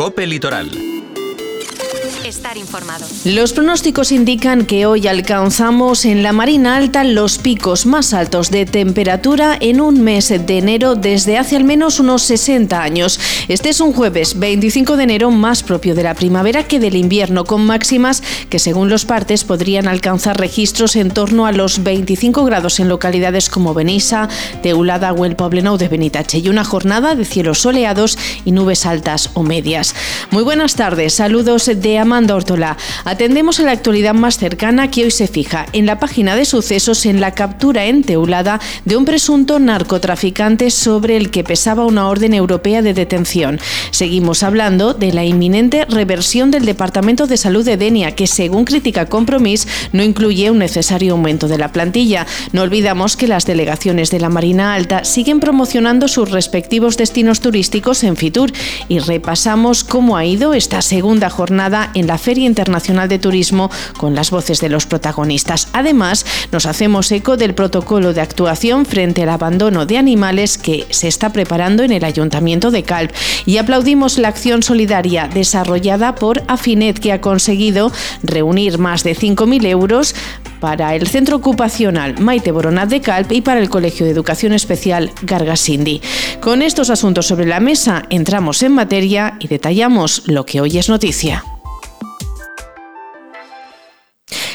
Cope Litoral estar informado. Los pronósticos indican que hoy alcanzamos en la Marina Alta los picos más altos de temperatura en un mes de enero desde hace al menos unos 60 años. Este es un jueves 25 de enero más propio de la primavera que del invierno, con máximas que según los partes podrían alcanzar registros en torno a los 25 grados en localidades como Benissa, Teulada o el Poblenou de Benitache y una jornada de cielos soleados y nubes altas o medias. Muy buenas tardes, saludos de Amanda Ortola. Atendemos a la actualidad más cercana que hoy se fija en la página de sucesos en la captura en Teulada de un presunto narcotraficante sobre el que pesaba una orden europea de detención. Seguimos hablando de la inminente reversión del Departamento de Salud de Denia, que según critica Compromís no incluye un necesario aumento de la plantilla. No olvidamos que las delegaciones de la Marina Alta siguen promocionando sus respectivos destinos turísticos en Fitur y repasamos cómo ha ido esta segunda jornada en la Feria Internacional de Turismo con las voces de los protagonistas. Además, nos hacemos eco del protocolo de actuación frente al abandono de animales que se está preparando en el Ayuntamiento de Calp y aplaudimos la acción solidaria desarrollada por Afinet que ha conseguido reunir más de 5.000 euros para el Centro Ocupacional Maite Boronat de Calp y para el Colegio de Educación Especial Gargasindi. Con estos asuntos sobre la mesa, entramos en materia y detallamos lo que hoy es noticia.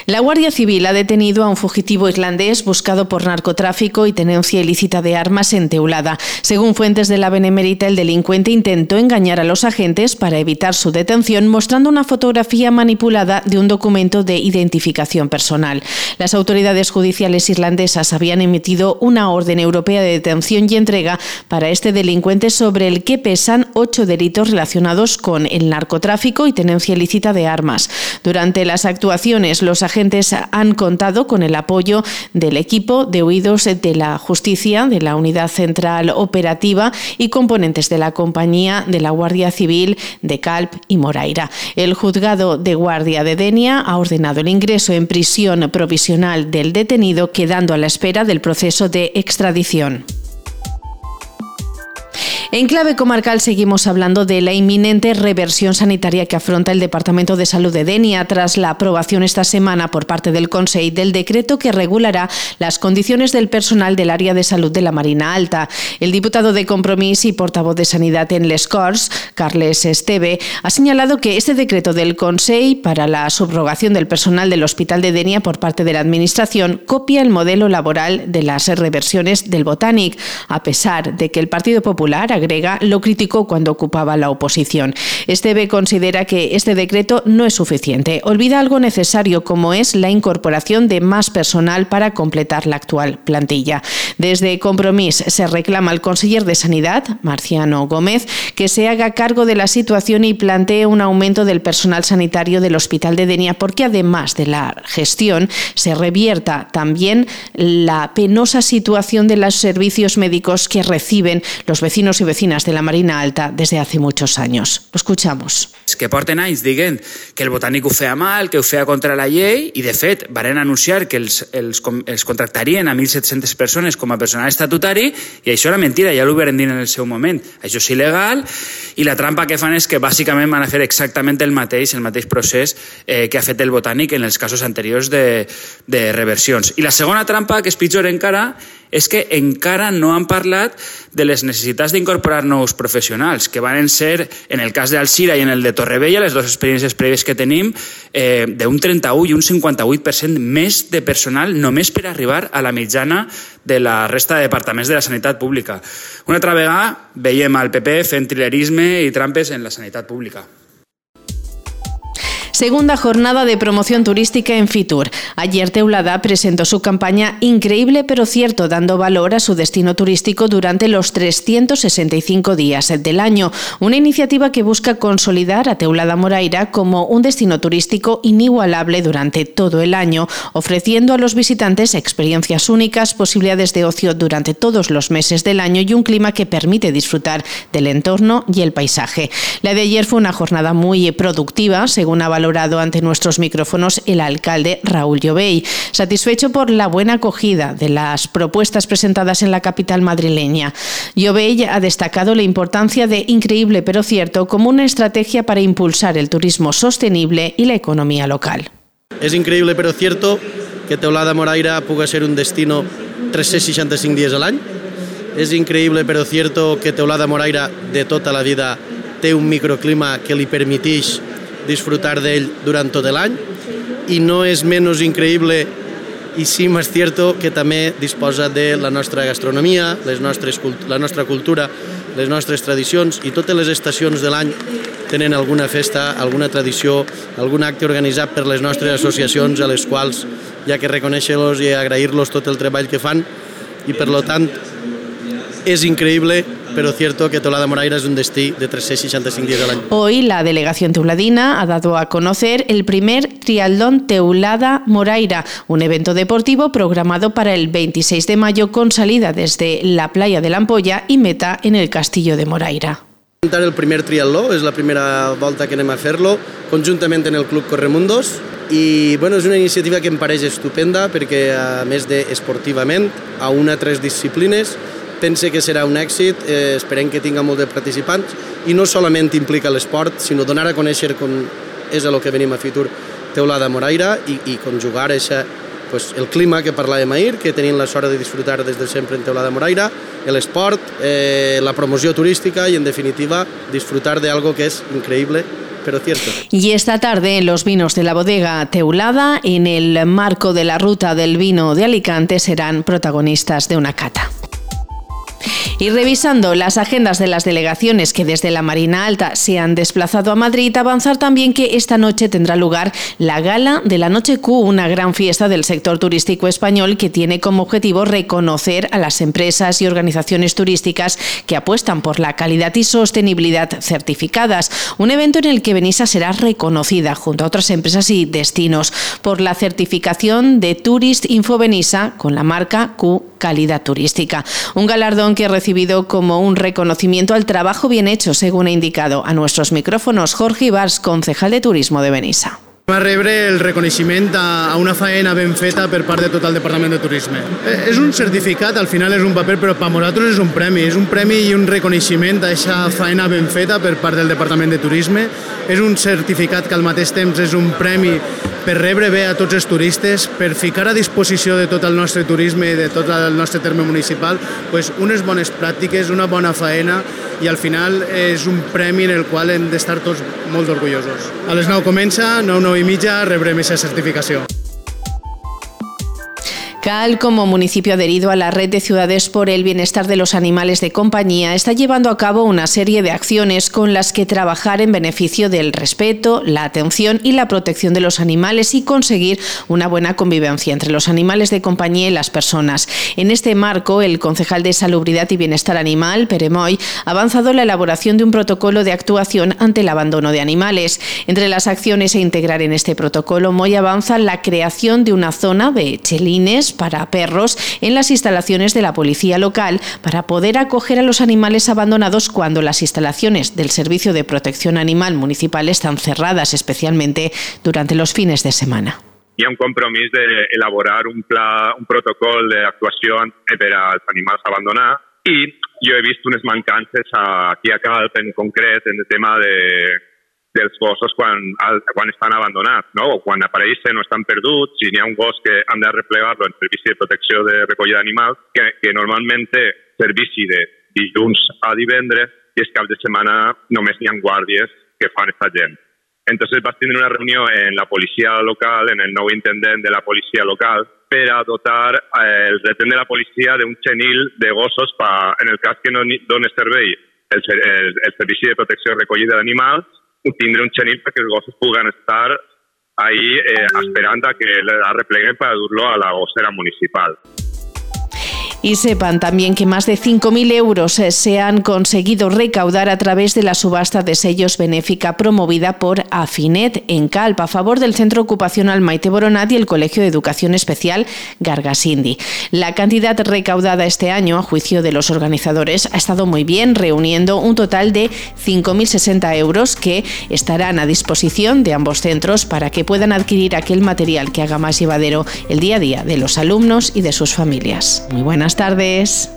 La Guardia Civil ha detenido a un fugitivo irlandés buscado por narcotráfico y tenencia ilícita de armas en Teulada. Según fuentes de la Benemérita, el delincuente intentó engañar a los agentes para evitar su detención mostrando una fotografía manipulada de un documento de identificación personal. Las autoridades judiciales irlandesas habían emitido una orden europea de detención y entrega para este delincuente sobre el que pesan ocho delitos relacionados con el narcotráfico y tenencia ilícita de armas. Durante las actuaciones, los agentes agentes han contado con el apoyo del equipo de huidos de la justicia, de la Unidad Central Operativa y componentes de la compañía de la Guardia Civil de Calp y Moraira. El juzgado de guardia de Denia ha ordenado el ingreso en prisión provisional del detenido, quedando a la espera del proceso de extradición. En clave comarcal seguimos hablando de la inminente reversión sanitaria que afronta el Departamento de Salud de Denia tras la aprobación esta semana por parte del Consejo del decreto que regulará las condiciones del personal del área de salud de la Marina Alta. El diputado de Compromís y portavoz de Sanidad en Les Corts, Carles Esteve, ha señalado que este decreto del Consejo para la subrogación del personal del Hospital de Denia por parte de la Administración copia el modelo laboral de las reversiones del Botanic, a pesar de que el Partido Popular lo criticó cuando ocupaba la oposición. Esteve considera que este decreto no es suficiente. Olvida algo necesario como es la incorporación de más personal para completar la actual plantilla. Desde Compromís se reclama al conseller de Sanidad, Marciano Gómez, que se haga cargo de la situación y plantee un aumento del personal sanitario del Hospital de Denia, porque además de la gestión se revierta también la penosa situación de los servicios médicos que reciben los vecinos y vecinas de la Marina Alta desde hace muchos años. Lo escuchamos. Que porten anys dient que el botànic ho feia mal, que ho feia contra la llei, i de fet varen anunciar que els, els, els contractarien a 1.700 persones com a personal estatutari, i això era mentira, ja ho varen dir en el seu moment. Això és il·legal, i la trampa que fan és que bàsicament van a fer exactament el mateix, el mateix procés eh, que ha fet el botànic en els casos anteriors de, de reversions. I la segona trampa, que és pitjor encara, és que encara no han parlat de les necessitats d'incorporar nous professionals, que van ser, en el cas d'Alcira i en el de Torrevella, les dues experiències prèvies que tenim, eh, d'un 31 i un 58% més de personal només per arribar a la mitjana de la resta de departaments de la sanitat pública. Una altra vegada veiem al PP fent trilerisme i trampes en la sanitat pública. Segunda jornada de promoción turística en Fitur. Ayer Teulada presentó su campaña Increíble pero cierto, dando valor a su destino turístico durante los 365 días del año. Una iniciativa que busca consolidar a Teulada Moraira como un destino turístico inigualable durante todo el año, ofreciendo a los visitantes experiencias únicas, posibilidades de ocio durante todos los meses del año y un clima que permite disfrutar del entorno y el paisaje. La de ayer fue una jornada muy productiva, según ha valorado ante nuestros micrófonos el alcalde Raúl Llobey. Satisfecho por la buena acogida de las propuestas presentadas en la capital madrileña. Llobey ha destacado la importancia de Increíble pero cierto como una estrategia para impulsar el turismo sostenible y la economía local. Es increíble pero cierto que Teulada Moraira puga ser un destino 365 días al año. Es increíble pero cierto que Teulada Moraira de tota la vida té un microclima que li permeteix disfrutar d'ell durant tot l'any. I no és menys increïble i sí més cierto que també disposa de la nostra gastronomia, les nostres, la nostra cultura, les nostres tradicions i totes les estacions de l'any tenen alguna festa, alguna tradició, algun acte organitzat per les nostres associacions a les quals ha que reconèixer-los i agrair-los tot el treball que fan i per lo tant es increíble, pero cierto que Teulada Moraira es un destí de 365 días al año. Hoy la delegación teuladina ha dado a conocer el primer triatlón Teulada Moraira, un evento deportivo programado para el 26 de mayo con salida desde la playa de la Ampolla y meta en el castillo de Moraira. el primer triatló, és la primera volta que anem a fer-lo, conjuntament en el Club Corremundos, i bueno, és una iniciativa que em pareix estupenda perquè a més de esportivament, a una tres disciplines, pense que serà un èxit, eh, esperem que tinga molt de participants i no solament implica l'esport, sinó donar a conèixer com és el que venim a Fitur Teulada Moraira i, i conjugar eixa, pues, el clima que parlàvem ahir, que tenim la sort de disfrutar des de sempre en Teulada Moraira, l'esport, eh, la promoció turística i, en definitiva, disfrutar de algo que és increïble pero cierto. Y esta tarde en los vinos de la bodega Teulada, en el marco de la ruta del vino de Alicante, serán protagonistas de una cata. Y revisando las agendas de las delegaciones que desde la Marina Alta se han desplazado a Madrid, avanzar también que esta noche tendrá lugar la Gala de la Noche Q, una gran fiesta del sector turístico español que tiene como objetivo reconocer a las empresas y organizaciones turísticas que apuestan por la calidad y sostenibilidad certificadas. Un evento en el que Benissa será reconocida junto a otras empresas y destinos por la certificación de Tourist Info Benissa con la marca Q Calidad Turística. Un galardón que recibido como un reconocimiento al trabajo bien hecho, según ha indicado a nuestros micrófonos Jorge Ibars, concejal de Turismo de Benissa. Va rebre el reconeixement a una faena ben feta per part de tot el Departament de Turisme. Eh, és un certificat, al final és un paper, però per nosaltres és un premi. És un premi i un reconeixement a aquesta faena ben feta per part del Departament de Turisme. És un certificat que al mateix temps és un premi per rebre bé a tots els turistes, per ficar a disposició de tot el nostre turisme i de tot el nostre terme municipal pues, unes bones pràctiques, una bona faena i al final és un premi en el qual hem d'estar tots molt orgullosos. A les 9 comença, 9, 9 i mitja rebrem aquesta certificació. Cal, como municipio adherido a la red de ciudades por el bienestar de los animales de compañía, está llevando a cabo una serie de acciones con las que trabajar en beneficio del respeto, la atención y la protección de los animales y conseguir una buena convivencia entre los animales de compañía y las personas. En este marco, el concejal de Salubridad y Bienestar Animal, Peremoy, ha avanzado la elaboración de un protocolo de actuación ante el abandono de animales. Entre las acciones a integrar en este protocolo, Moy avanza la creación de una zona de chelines para perros en las instalaciones de la policía local para poder acoger a los animales abandonados cuando las instalaciones del Servicio de Protección Animal Municipal están cerradas, especialmente durante los fines de semana. hi ha un compromís d'elaborar un pla, un protocol d'actuació per als animals abandonats i jo he vist unes mancances aquí a Calp en concret en el tema de dels gossos quan, quan estan abandonats, no? o quan apareixen o estan perduts, si n'hi ha un gos que han de replegar-lo en servici de protecció de recollida d'animals, que, que normalment té servici de dilluns a divendres i els caps de setmana només hi ha guàrdies que fan aquesta gent. Entonces vas tindre una reunió en la policia local, en el nou intendent de la policia local, per a dotar eh, el retén de la policia d'un xenil de gossos pa, en el cas que no doni servei el, el, el servici de protecció i recollida d'animals tindre un xenil perquè els gossos puguen estar ahí eh, esperant a que la repleguen per dur-lo a la gossera municipal. Y sepan también que más de 5.000 euros eh, se han conseguido recaudar a través de la subasta de sellos benéfica promovida por Afinet en Calpa a favor del Centro Ocupacional Maite Boronat y el Colegio de Educación Especial Gargasindi. La cantidad recaudada este año, a juicio de los organizadores, ha estado muy bien, reuniendo un total de 5.060 euros que estarán a disposición de ambos centros para que puedan adquirir aquel material que haga más llevadero el día a día de los alumnos y de sus familias. Muy buenas tardes.